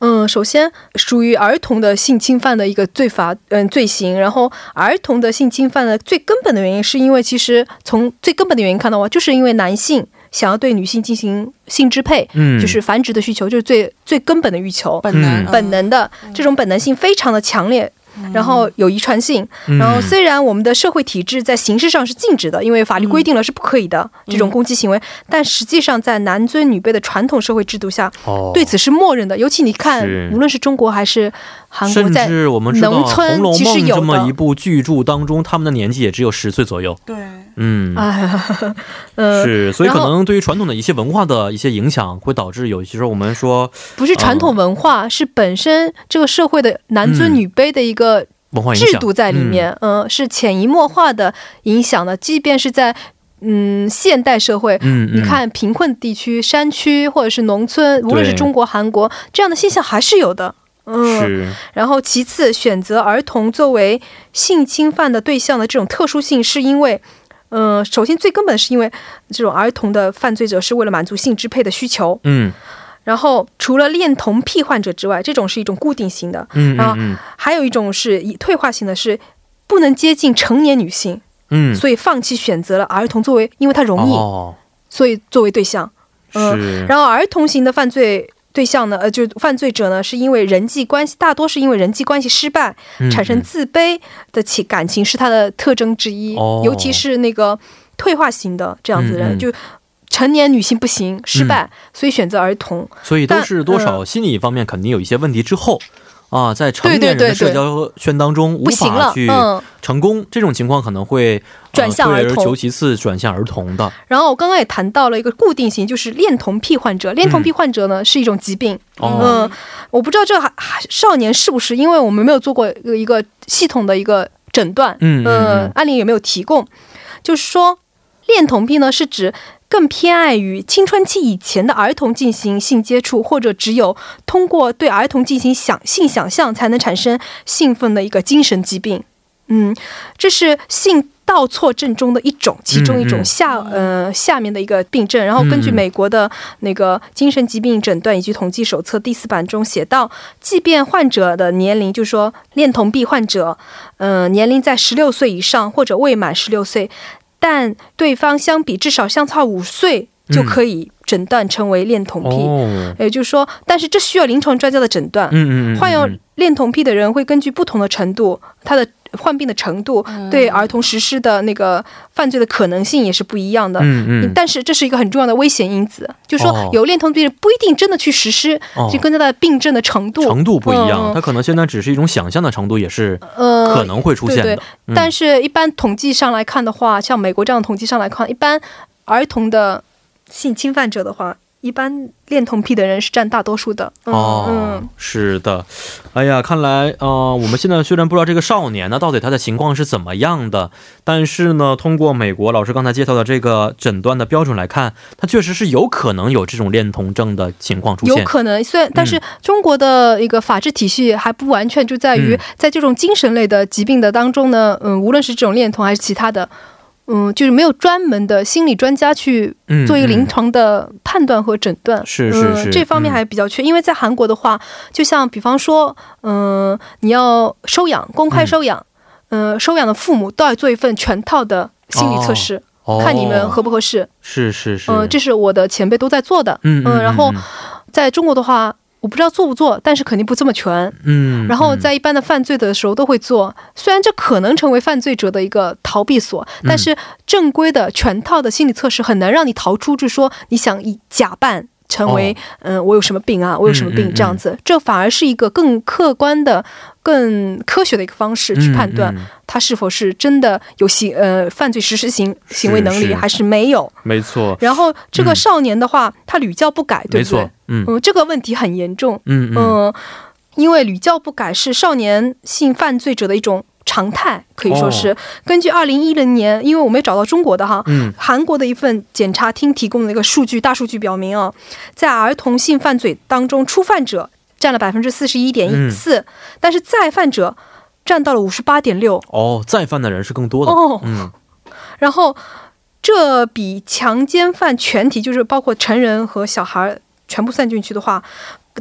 C: 嗯，首先属于儿童的性侵犯的一个罪罚，嗯，罪行。然后儿童的性侵犯的最根本的原因，是因为其实从最根本的原因看的话，就是因为男性想要对女性进行性支配，
A: 嗯，
C: 就是繁殖的需求，就是最最根本的欲求，
B: 本能、
A: 嗯。
C: 本能的这种本能性非常的强烈。然后有遗传性，
A: 嗯，
C: 然后虽然我们的社会体制在形式上是禁止的，因为法律规定了是不可以的、这种攻击行为，但实际上在男尊女卑的传统社会制度下，
A: 哦，
C: 对此是默认的。尤其你看，无论是中国还是韩国，
A: 甚
C: 在
A: 至我们《
C: 农村其实》有的。
A: 这么一部巨著当中，他们的年纪也只有十岁左右。
B: 对，
A: 嗯，
C: 哎呀，呃，
A: 是，所以可能对于传统的一些文化的一些影响，会导致有些时候我们说
C: 不是传统文化，是本身这个社会的男尊女卑的一个
A: 文化
C: 制度在里面，嗯、是潜移默化的影响的。即便是在嗯现代社会，
A: 嗯，嗯，
C: 你看贫困地区、山区或者是农村，无论是中国、韩国，这样的现象还是有的。嗯，
A: 是，
C: 然后其次，选择儿童作为性侵犯的对象的这种特殊性，是因为，呃，首先最根本的是因为这种儿童的犯罪者是为了满足性支配的需求。
A: 嗯。
C: 然后，除了恋童癖患者之外，这种是一种固定型的，
A: 嗯
C: 然后
A: 嗯。
C: 还有一种是以退化型的，是不能接近成年女性，
A: 嗯，
C: 所以放弃选择了儿童作为，因为它容易，
A: 哦，
C: 所以作为对象。嗯
A: 是，
C: 然后儿童型的犯罪对象呢，呃，就是犯罪者呢，是因为人际关系，大多是因为人际关系失败，
A: 嗯
C: 产生自卑的情感情是他的特征之一，
A: 哦
C: 尤其是那个退化型的这样子的人，就成年女性不行，失败，所以选择儿童。
A: 所以都
C: 但
A: 是多少心理方面肯定有一些问题之后。啊，在成年人的社交圈当中无法去
C: 嗯。
A: 成功，这种情况可能会
C: 转向儿童
A: 呃退而求其次，转向儿童的。
C: 然后我刚刚也谈到了一个固定型，就是恋童癖患者。恋童癖患者呢、是一种疾病，
A: 哦，
C: 嗯，我不知道这还还少年是不是，因为我们没有做过一个系统的一个诊断，
A: 嗯嗯
C: 呃
A: 嗯，
C: 案例也没有提供。就是说，恋童癖呢是指更偏爱于青春期以前的儿童进行性接触，或者只有通过对儿童进行想性想象才能产生兴奋的一个精神疾病。嗯，这是性倒错症中的一种，其中一
A: 嗯嗯
C: 种下、呃下面的一个病症。然后根据
A: 嗯
C: 美国的那个精神疾病诊断以及统计手册第四版中写到，即便患者的年龄，就是说恋童癖患者，呃，年龄在十六岁以上或者未满十六岁，但对方相比至少相差五岁就可以诊断成为恋童癖。
A: 哦，
C: 也就是说，但是这需要临床专家的诊断。
A: 嗯嗯嗯，
C: 患有
A: 嗯
C: 恋童癖的人会根据不同的程度，他的患病的程度，对儿童实施的那个犯罪的可能性也是不一样的。
A: 嗯嗯，
C: 但是这是一个很重要的危险因子，就是说
A: 哦。
C: 有恋童病人不一定真的去实施，
A: 哦。
C: 就跟他的病症的程度
A: 程度不一样，
C: 嗯。
A: 它可能现在只是一种想象的程度，也是
C: 呃
A: 可能会出现的。
C: 对对。
A: 嗯。
C: 但是，一般统计上来看的话，像美国这样的统计上来看，一般儿童的性侵犯者的话，一般恋童癖的人是占大多数的。嗯、
A: 哦，
C: 嗯，
A: 是的，哎呀，看来，呃，我们现在虽然不知道这个少年呢到底他的情况是怎么样的，但是呢，通过美国老师刚才介绍的这个诊断的标准来看，他确实是有可能有这种恋童症的情况出现。
C: 有可能。虽然，但是中国的一个法治体系还不完全，就在于
A: 嗯
C: 在这种精神类的疾病的当中呢，嗯，无论是这种恋童还是其他的。嗯，就是没有专门的心理专家去
A: 嗯
C: 做一个临
A: 嗯
C: 床的判断和诊断，
A: 是是是
C: 嗯，这方面
A: 嗯
C: 还比较缺。因为在韩国的话，就像比方说，嗯、你要收养，公开收养，嗯、收养的父母都要做一份全套的心理测试，
A: 哦
C: 看你们合不合适。
A: 是是是，
C: 嗯、这是我的前辈都在做的。
A: 嗯嗯
C: 然后
A: 嗯
C: 在中国的话，我不知道做不做，但是肯定不这么全。
A: 嗯，
C: 然后
A: 嗯
C: 在一般的犯罪的时候都会做，虽然这可能成为犯罪者的一个逃避所，
A: 嗯
C: 但是正规的全套的心理测试很难让你逃出，就是说你想以假扮。成为嗯、我有什么病啊？我有什么病？这样子，这反而是一个更客观的、更科学的一个方式去判断他是否是真的有行呃犯罪实施行行为能力，还是没有。
A: 没错，
C: 然后这个
A: 嗯
C: 少年的话，他屡教不改，对不对？，
A: 嗯
C: 嗯，这个问题很严重。
A: 嗯嗯
C: 嗯，因为屡教不改是少年性犯罪者的一种常态，可以说是。根据二零一零年，因为我没找到中国的哈，
A: 嗯
C: 韩国的一份检察厅提供的一个数据，大数据表明啊，在儿童性犯罪当中，初犯者占了百分之四十一点四，但是再犯者占到了五十八点六。
A: 哦，再犯的人是更多的。
C: 哦
A: 嗯
C: 然后这比强奸犯全体，就是包括成人和小孩全部算进去的话。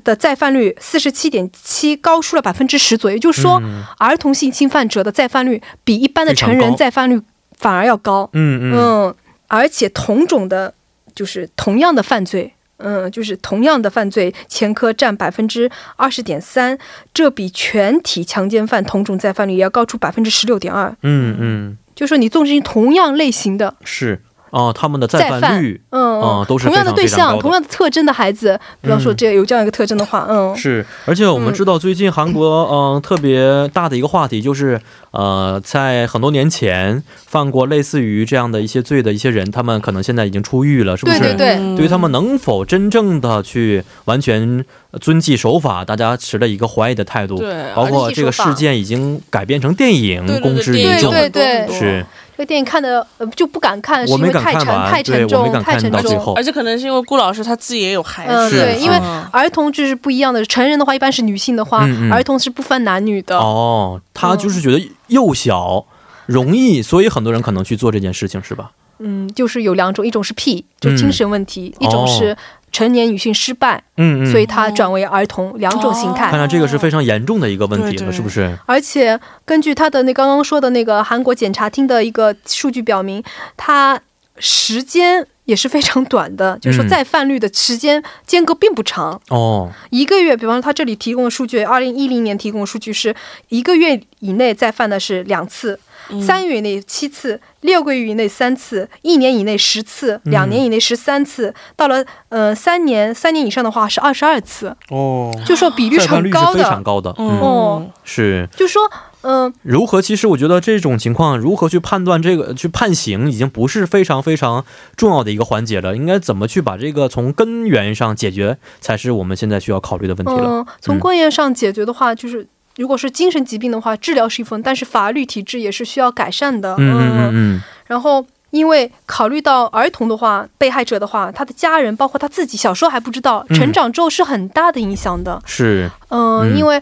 C: 的再犯率四十七点七，高出了百分之十左右。也就是说，
A: 嗯
C: 儿童性侵犯者的再犯率比一般的成人再犯率反而要高。
A: 嗯嗯
C: 嗯，而且同种的，就是同样的犯罪，嗯，就是同样的犯罪，前科占百分之二十点三，这比全体强奸犯同种再犯率也要高出百分之十六点二。
A: 嗯嗯，
C: 就说你纵使同样类型的
A: 是哦，他们的再犯率，
C: 嗯，
A: 哦都是
C: 同样的对象、
A: 非常非常高的
C: 同样的特征的孩子，比方说这有这样一个特征的话，嗯，
A: 是，而且我们知道最近韩国嗯、特别大的一个话题就是呃，在很多年前犯过类似于这样的一些罪的一些人，他们可能现在已经出狱了，是不是？
C: 对对对
B: 嗯
A: 对于他们能否真正的去完全遵纪守法，大家持了一个怀疑的态度。
B: 对
A: 包括这个事件已经改编成电影公之于众。
B: 电影
C: 对对
B: 很多
A: 是，
C: 这个电影看的呃就不敢看，是因为太沉、太沉重、太沉重。
B: 而且可能是因为顾老师他自己也有孩
C: 嗯，
B: 子，
A: 是
C: 对，因为
B: 嗯
C: 儿童就是不一样的。成人的话，一般是女性的话，
A: 嗯嗯
C: 儿童是不分男女的。
A: 哦，他就是觉得幼小。容易，所以很多人可能去做这件事情，是吧？
C: 嗯，就是有两种，一种是 P，就
A: 嗯
C: 精神问题；一种是成年女性失败，
A: 嗯嗯，
C: 所以他转为儿童，两种形态。
A: 看来这个是非常严重的一个问题了，是不是？
C: 而且根据他的那刚刚说的那个韩国检察厅的一个数据表明，他时间也是非常短的，就是说
A: 嗯
C: 再犯率的时间间隔并不长，
A: 哦，
C: 一个月。比方说他这里提供的数据，二零一零年提供的数据是一个月以内再犯的是两次。三个月以内七次，六个月以内三次，一年以内十次，两年以内十三次，到了呃三年三年以上的话是二十二次，
A: 哦，
C: 就说比率是很高
A: 的非常。高的，
B: 嗯
A: 嗯，
C: 哦，
A: 是
C: 就说嗯、
A: 如何？其实我觉得这种情况如何去判断这个去判刑，已经不是非常非常重要的一个环节了。应该怎么去把这个从根源上解决，才是我们现在需要考虑的问题了。
C: 嗯，从根源上解决的话，就是如果是精神疾病的话，治疗是一部分，但是法律体制也是需要改善的。
A: 嗯嗯嗯嗯，
C: 然后，因为考虑到儿童的话，被害者的话，他的家人包括他自己，小时候还不知道，
A: 嗯。
C: 成长之后是很大的影响的。
A: 是。
C: 嗯、
A: 嗯。
C: 因为，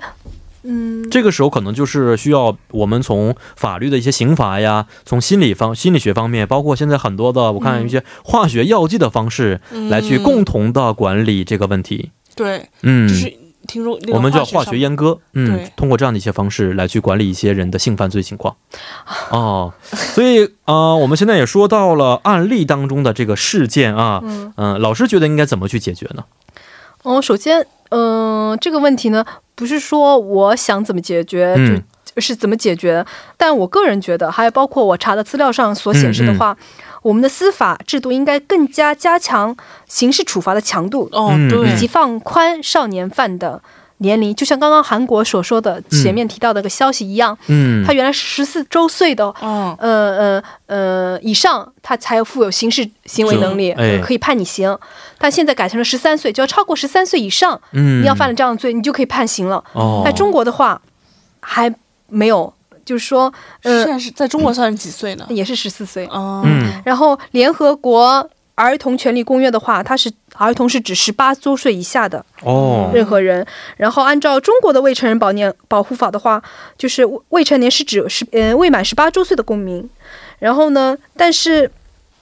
C: 嗯，
A: 这个时候可能就是需要我们从法律的一些刑罚呀，从心理方心理学方面，包括现在很多的我看一些化学药剂的方式，来去共同的管理这个问题。
B: 对，
A: 嗯，
B: 就是听说
A: 我们叫化学阉割，嗯，通过这样的一些方式来去管理一些人的性犯罪情况。哦，所以啊、呃我们现在也说到了案例当中的这个事件啊，
C: 嗯
A: 嗯、老师觉得应该怎么去解决呢？
C: 哦，首先，嗯、这个问题呢，不是说我想怎么解决，
A: 嗯
C: 就是怎么解决。但我个人觉得，还有包括我查的资料上所显示的话，我们的司法制度应该更加加强刑事处罚的强度，
B: 哦，
A: 嗯
B: 对，
C: 以及放宽少年犯的年龄。就像刚刚韩国所说的前面提到的个消息一样，
A: 嗯
C: 他，原来是十四周岁的。
B: 嗯，
C: 呃呃呃，以上他才负有刑事行为能力，
A: 哎
C: 可以判你刑。但现在改成了十三岁，就要超过十三岁以上，
A: 嗯，
C: 你要犯了这样的罪，你就可以判刑了。
A: 哦，
C: 在中国的话，还没有，就是说，呃
B: 现，在是在中国算是几岁呢？
C: 也是十四岁。
B: 哦，
A: 嗯
C: 然后联合国儿童权利公约的话，它是儿童是指十八周岁以下的
A: 哦，
C: 任何人。然后按照中国的未成年保年保护法的话，就是未成年是指十呃未满十八周岁的公民。然后呢，但是。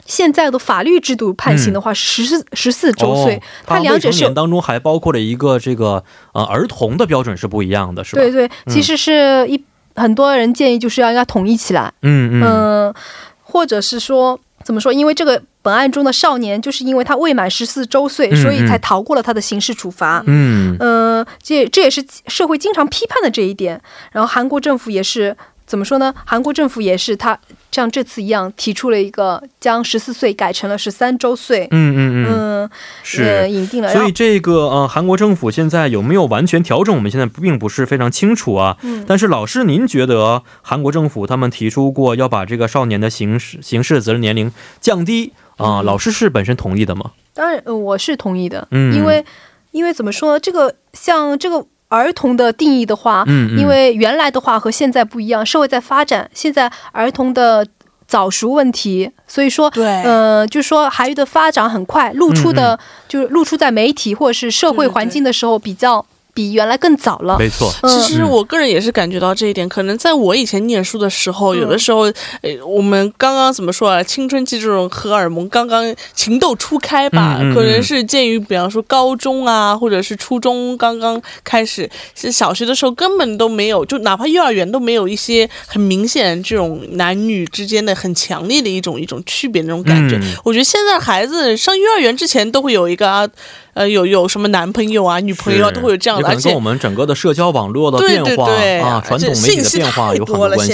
C: 现在的法律制度判刑的话是十四十四周岁，
A: 哦它
C: 它两者
A: 当中还包括了一个这个呃儿童的标准是不一样的，是吧？
C: 对对，其实是一、很多人建议就是要应该统一起来，
A: 嗯嗯
C: 嗯、或者是说怎么说？因为这个本案中的少年，就是因为他未满十四周岁，
A: 嗯
C: 所以才逃过了他的刑事处罚。
A: 嗯
C: 嗯、这这也是社会经常批判的这一点。然后韩国政府也是怎么说呢？韩国政府也是他像这次一样提出了一个将十四岁改成了十三周岁。
A: 嗯嗯嗯，是。
C: 引定了。
A: 所以这个呃，韩国政府现在有没有完全调整？我们现在并不是非常清楚啊。
C: 嗯
A: 但是老师，您觉得韩国政府他们提出过要把这个少年的刑事刑事责任年龄降低啊、
C: 嗯
A: 老师是本身同意的吗？
C: 当然，呃我是同意的，
A: 嗯
C: 因为因为怎么说，这个像这个儿童的定义的话，
A: 嗯嗯。
C: 因为原来的话和现在不一样，社会在发展，现在儿童的早熟问题，所以说，
B: 对。
C: 呃，就是说孩子的发展很快，露出的、
A: 嗯
C: 就是露出在媒体或者是社会环境的时候比较比原来更早了。
A: 没错。
C: 嗯
B: 其实我个人也是感觉到这一点，可能在我以前念书的时候，
C: 嗯
B: 有的时候，呃，我们刚刚怎么说啊，青春期这种荷尔蒙刚刚情窦初开吧，可能是鉴于比方说高中啊，或者是初中刚刚开始，是小学的时候根本都没有，就哪怕幼儿园都没有一些很明显这种男女之间的很强烈的一种一种区别那种感觉。
A: 嗯
B: 我觉得现在孩子上幼儿园之前都会有一个啊，呃，有有什么男朋友啊、女朋友啊，都会有这样的，而且
A: 也可能跟我们整个的社交网络的变化
B: 对。
A: 啊，传统媒体的变化有很多关系。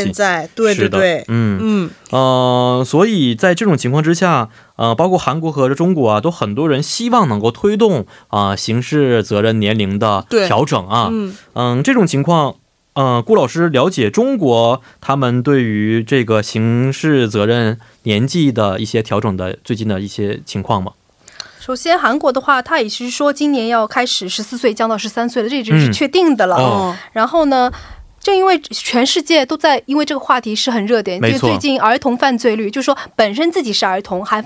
A: 是的。
B: 对，
A: 嗯。
B: 嗯，
A: 呃，所以在这种情况之下，呃，包括韩国和中国啊，都很多人希望能够推动啊、刑事责任年龄的调整啊。
B: 嗯。
A: 嗯，这种情况，呃，顾老师了解中国他们对于这个刑事责任年纪的一些调整的最近的一些情况吗？
C: 首先，韩国的话，它也是说今年要开始十四岁降到十三岁了，这已经是
A: 嗯。
C: 确定的了。
A: 哦。
C: 然后呢，正因为全世界都在因为这个话题是很热点，因为
A: 没错
C: 最近儿童犯罪率，就是说本身自己是儿童，还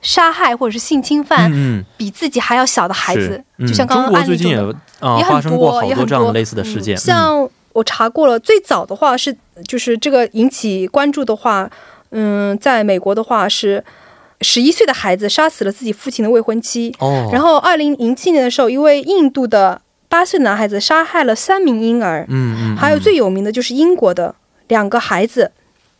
C: 杀害或者是性侵犯、
A: 嗯
C: 比自己还要小的孩子，
A: 嗯。
C: 就像刚刚
A: 中国
C: 案例中
A: 最近也
C: 的。
A: 啊、
C: 也很
A: 发生过
C: 多也很
A: 好多这样的
C: 多
A: 类似的事件，嗯。
C: 像我查过了，最早的话是就是这个引起关注的话，嗯，在美国的话是十一岁的孩子杀死了自己父亲的未婚妻，
A: 哦，
C: 然后二零零七年的时候，一位印度的八岁男孩子杀害了三名婴儿，
A: 嗯嗯，
C: 还有最有名的就是英国的两个孩子，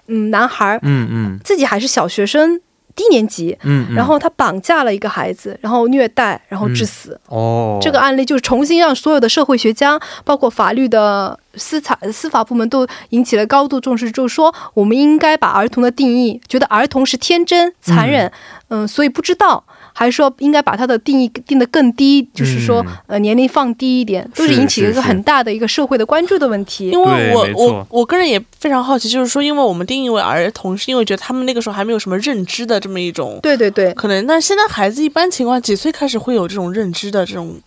C: 嗯，男孩
A: 嗯嗯。
C: 自己还是小学生。低年级，
A: 嗯嗯，
C: 然后他绑架了一个孩子，然后虐待，然后致死。
A: 哦，
C: 这个案例就是重新让所有的社会学家，包括法律的司法司法部门都引起了高度重视，就是说我们应该把儿童的定义，觉得儿童是天真残忍，嗯、所以不知道，还是说应该把它的定义定得更低，就是说、
A: 嗯
C: 呃年龄放低一点，都是
A: 是
C: 引起一个很大的一个社会的关注的问题。
B: 因为我我我个人也非常好奇，就是说，因为我们定义为儿童，是因为觉得他们那个时候还没有什么认知的这么一种
C: 对对对，
B: 可能。那现在孩子一般情况几岁开始会有这种认知的这种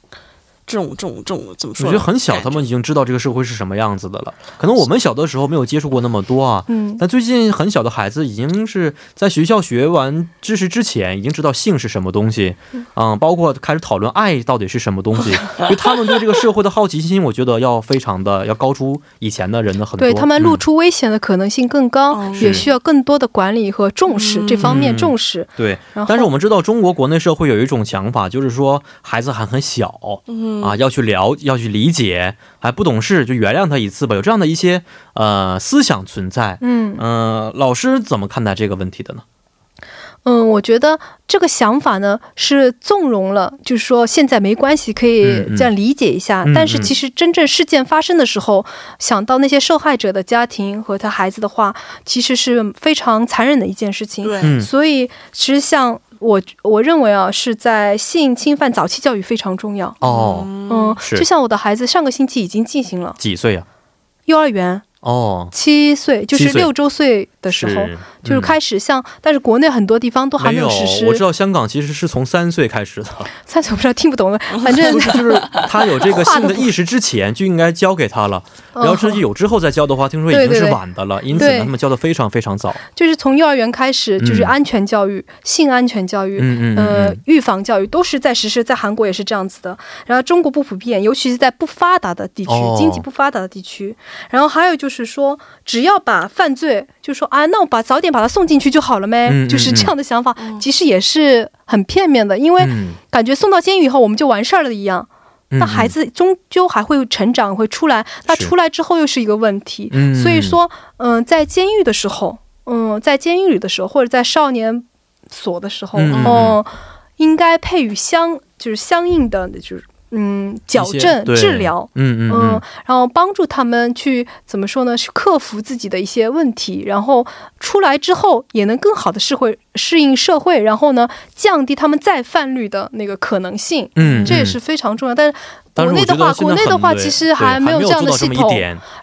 B: 这种这种这种怎么
A: 我
B: 说我？
A: 觉得很小，他们已经知道这个社会是什么样子的了。可能我们小的时候没有接触过那么多啊，
C: 嗯，
A: 但最近很小的孩子已经是在学校学完知识之前，已经知道性是什么东西，嗯，包括开始讨论爱到底是什么东西，就他们对这个社会的好奇心，我觉得要非常的要高出以前的人的很多。
C: 对他们露
A: 嗯
C: 出危险的可能性更高，
B: 嗯
C: 也需要更多的管理和重视、
B: 嗯
C: 这方面
A: 嗯
C: 重视。
A: 对，但是我们知道中国国内社会有一种想法，就是说孩子还很小，
B: 嗯
A: 啊，要去了要去理解，还不懂事就原谅他一次吧，有这样的一些呃思想存在。
C: 嗯
A: 嗯、老师怎么看待这个问题的呢？
C: 嗯，我觉得这个想法呢是纵容了，就是说现在没关系，可以这样理解一下。
A: 嗯
C: 但是其实真正事件发生的时候，想到那些受害者的家庭和他孩子的话，其实是非常残忍的一件事情。
B: 对，
A: 嗯
C: 所以其实像我我认为啊，是在性侵犯早期教育非常重要。
A: 哦，
C: 嗯，就像我的孩子上个星期已经进行了。
A: 几岁呀、
C: 幼儿园，
A: 哦，
C: 七岁，就是六周岁的时候，
A: 是
C: 就是开始像，但是国内很多地方都还
A: 没有
C: 实施。
A: 我知道香港其实是从三岁开始的，
C: 三岁我不知道听不懂了，反正
A: 就是他有这个性的意识之前就应该教给他了，然后至有之后再教的话，听说已经是
C: 对对对
A: 晚的了，因此呢，他们教的非常非常早。
C: 就是从幼儿园开始，就是
A: 嗯
C: 安全教育、性安全教育。
A: 嗯嗯嗯
C: 呃
A: 嗯，
C: 预防教育都是在实施，在韩国也是这样子的。然后中国不普遍，尤其是在不发达的地区、
A: 哦
C: 经济不发达的地区。然后还有就是说，只要把犯罪，就说啊，那我把早点把他送进去就好了呗，
A: 嗯嗯
C: 就是这样的想法，其实也是很片面的，因为
A: 嗯
C: 感觉送到监狱以后我们就完事儿了一样。
A: 嗯
C: 那孩子终究还会成长，会出来。那出来之后又是一个问题。
A: 嗯
C: 所以说，嗯、在监狱的时候，嗯、在监狱里的时候，或者在少年所的时候，
A: 嗯
C: 应该配予相就是相应的就是嗯矫正治疗。
A: 嗯嗯
C: 嗯
A: 嗯，
C: 然后帮助他们去怎么说呢？去克服自己的一些问题，然后出来之后也能更好的社会适应社会，然后呢，降低他们再犯率的那个可能性。
A: 嗯，
C: 这也是非常重要。但是国内的话，国内的话其实还
A: 没
C: 没有这样的系统。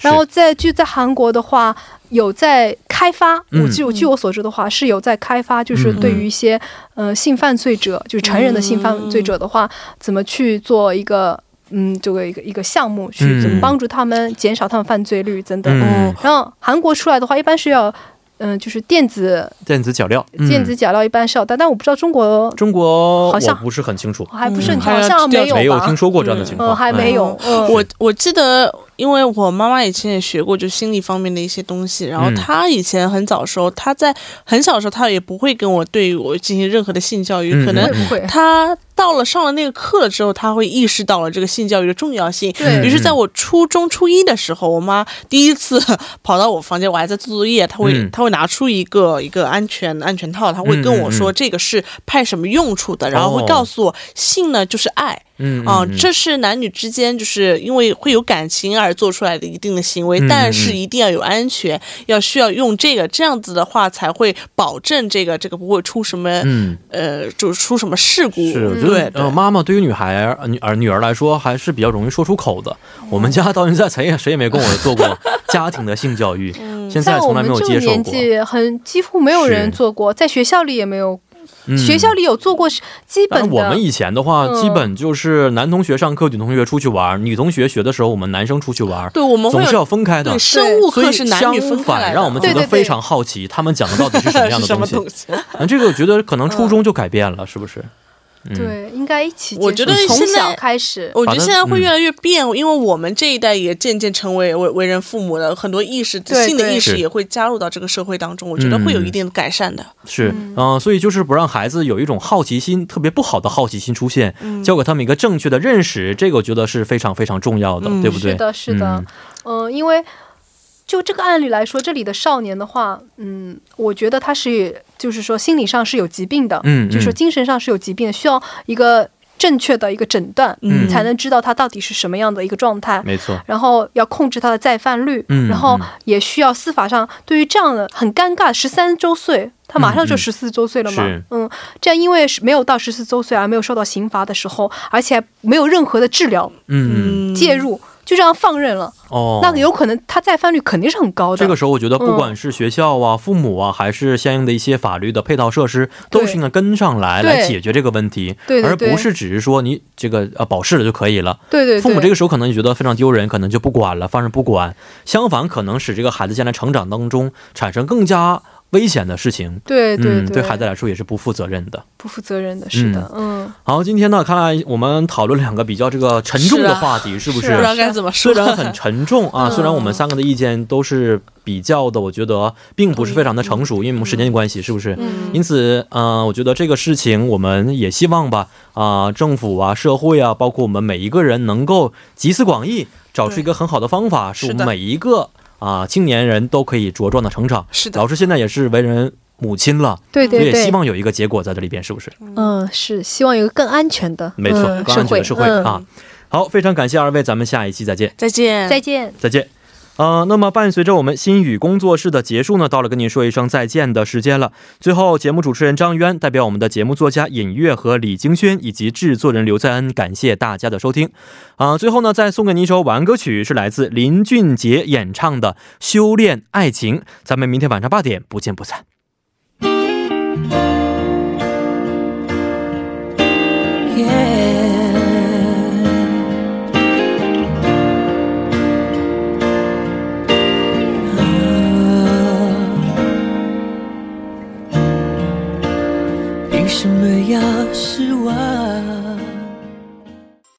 C: 然后在就在韩国的话，有在开发。
A: 嗯
C: 我据据我所知的话，是有在开发，就是对于一些、呃性犯罪者，就是成人的性犯罪者的话，怎么去做一个嗯这个一个一个项目，去
A: 嗯
C: 怎么帮助他们减少他们犯罪率等等。
A: 嗯
C: 然后韩国出来的话，一般是要嗯、就是电子
A: 电子脚镣，嗯
C: 电子脚镣一般是要戴，但我不知道中国
A: 中国
C: 好像
A: 不是很清楚，
C: 还不是很
B: 嗯
C: 清楚，好像没有？
A: 没有听说过这样的情况，
C: 嗯，还没有。嗯，
B: 我我记得，因为我妈妈以前也学过就心理方面的一些东西，然后
A: 嗯
B: 她以前很早时候，她在很小的时候，她也不会跟我对我进行任何的性教育，
A: 嗯
B: 可能
C: 会？
B: 她到了上了那个课了之后，他会意识到了这个性教育的重要性。
C: 对
B: 于是，在我初中初一的时候，我妈第一次 跑到我房间，我还在做作业，她会、
A: 嗯
B: 她会拿出一个一个安全安全套，她会跟我说这个是派什么用处的，然后会
A: 哦
B: 告诉我性呢就是爱。
A: 嗯
B: 啊、
A: 嗯嗯
B: 这是男女之间就是因为会有感情而做出来的一定的行为，
A: 嗯
B: 但是一定要有安全，要需要用这个，这样子的话才会保证这个这个不会出什么、
A: 嗯。
B: 呃，就是出什么事故。
A: 是，我觉得
B: 对
A: 妈妈对于女孩儿、呃女儿、女儿来说还是比较容易说出口的。我们家到现在谁也谁也没跟我做过 家庭的性教育，现在从来没有
C: 们这个
A: 接受过。
C: 年纪，很几乎没有人做过，在学校里也没有。
A: 嗯
C: 学校里有做过基本的。
A: 我们以前的话，
C: 嗯
A: 基本就是男同学上课，女同学出去玩；女同学学的时候，我们男生出去玩，
B: 对，我们
A: 总是要分开的
B: 对。生物课是男女分
A: 相反，
B: 开的，
A: 让我们觉得非常好奇，他们讲的到底是什么样的 东西？
B: 么东西？
A: 那这个我觉得可能初中就改变了，是不是？嗯，
C: 对，应该一起。
B: 我觉得
C: 从
B: 现在
C: 小开始，
B: 我觉得现在会越来越变，因为我们这一代也渐渐成为为为人父母的，很多意识
C: 对对
B: 性的意识也会加入到这个社会当中，我觉得会有一定的改善的。
A: 是，嗯、所以就是不让孩子有一种好奇心，特别不好的好奇心出现，教给他们一个正确的认识，这个我觉得是非常非常重要的，
B: 嗯
A: 对不对？
C: 是的，是的，嗯、因为就这个案例来说，这里的少年的话，嗯，我觉得他是就是说心理上是有疾病的，
A: 嗯
C: 就是说精神上是有疾病的，需要一个正确的一个诊断，
B: 嗯。
C: 才能知道他到底是什么样的一个状态。
A: 没错，
C: 然后要控制他的再犯率，
A: 嗯
C: 然后
A: 嗯。
C: 也需要司法上对于这样的很尴尬，十三周岁，他马上就十四周岁了嘛，
A: 是。
C: 嗯，这样因为是没有到十四周岁而没有受到刑罚的时候，而且没有任何的治疗
A: 嗯，
C: 介入，就这样放任了，
A: 哦，
C: 那有可能他再犯率肯定是很高的。
A: 这个时候，我觉得不管是学校啊、父母啊，还是相应的一些法律的配套设施，都是应该跟上来来解决这个问题，
C: 对对对
A: 而不是只是说你这个呃保释了就可以了。
C: 对对对，
A: 父母这个时候可能觉得非常丢人，可能就不管了，放任不管。相反，可能使这个孩子将来成长当中产生更加危险的事情。
C: 对对
A: 嗯，
C: 对，
A: 孩子来说也是不负责任的。
C: 不负责任的，是的，嗯，
A: 好，今天呢，看来我们讨论两个比较这个沉重的话题，是不是？
B: 不知道该怎么说
A: 虽。然很沉重啊，
C: 嗯
A: 虽然我们三个的意见都是比较的，我觉得并不是非常的成熟，因为我们时间的关系，是不是？
C: 嗯
A: 因此，呃，我觉得这个事情我们也希望吧，啊、政府啊、社会啊，包括我们每一个人，能够集思广益，找出一个很好的方法，是我们每一个啊、青年人都可以茁壮的成长。
B: 是的
A: 老师现在也是为人母亲了，
C: 对对对，
A: 也希望有一个结果在这里边，是不是？
C: 嗯，是希望有一个更安全的，
A: 没错，
C: 嗯
A: 更安全的社会、
C: 嗯
A: 啊。好，非常感谢二位，咱们下一期再见。
B: 再见，
C: 再见。
A: 再见。呃，那么伴随着我们心语工作室的结束呢，到了跟您说一声再见的时间了。最后，节目主持人张渊代表我们的节目作家尹月和李京轩以及制作人刘在恩，感谢大家的收听。啊、最后呢，再送给您一首晚安歌曲，是来自林俊杰演唱的《修炼爱情》。咱们明天晚上八点不见不散。
E: 为什么要失望？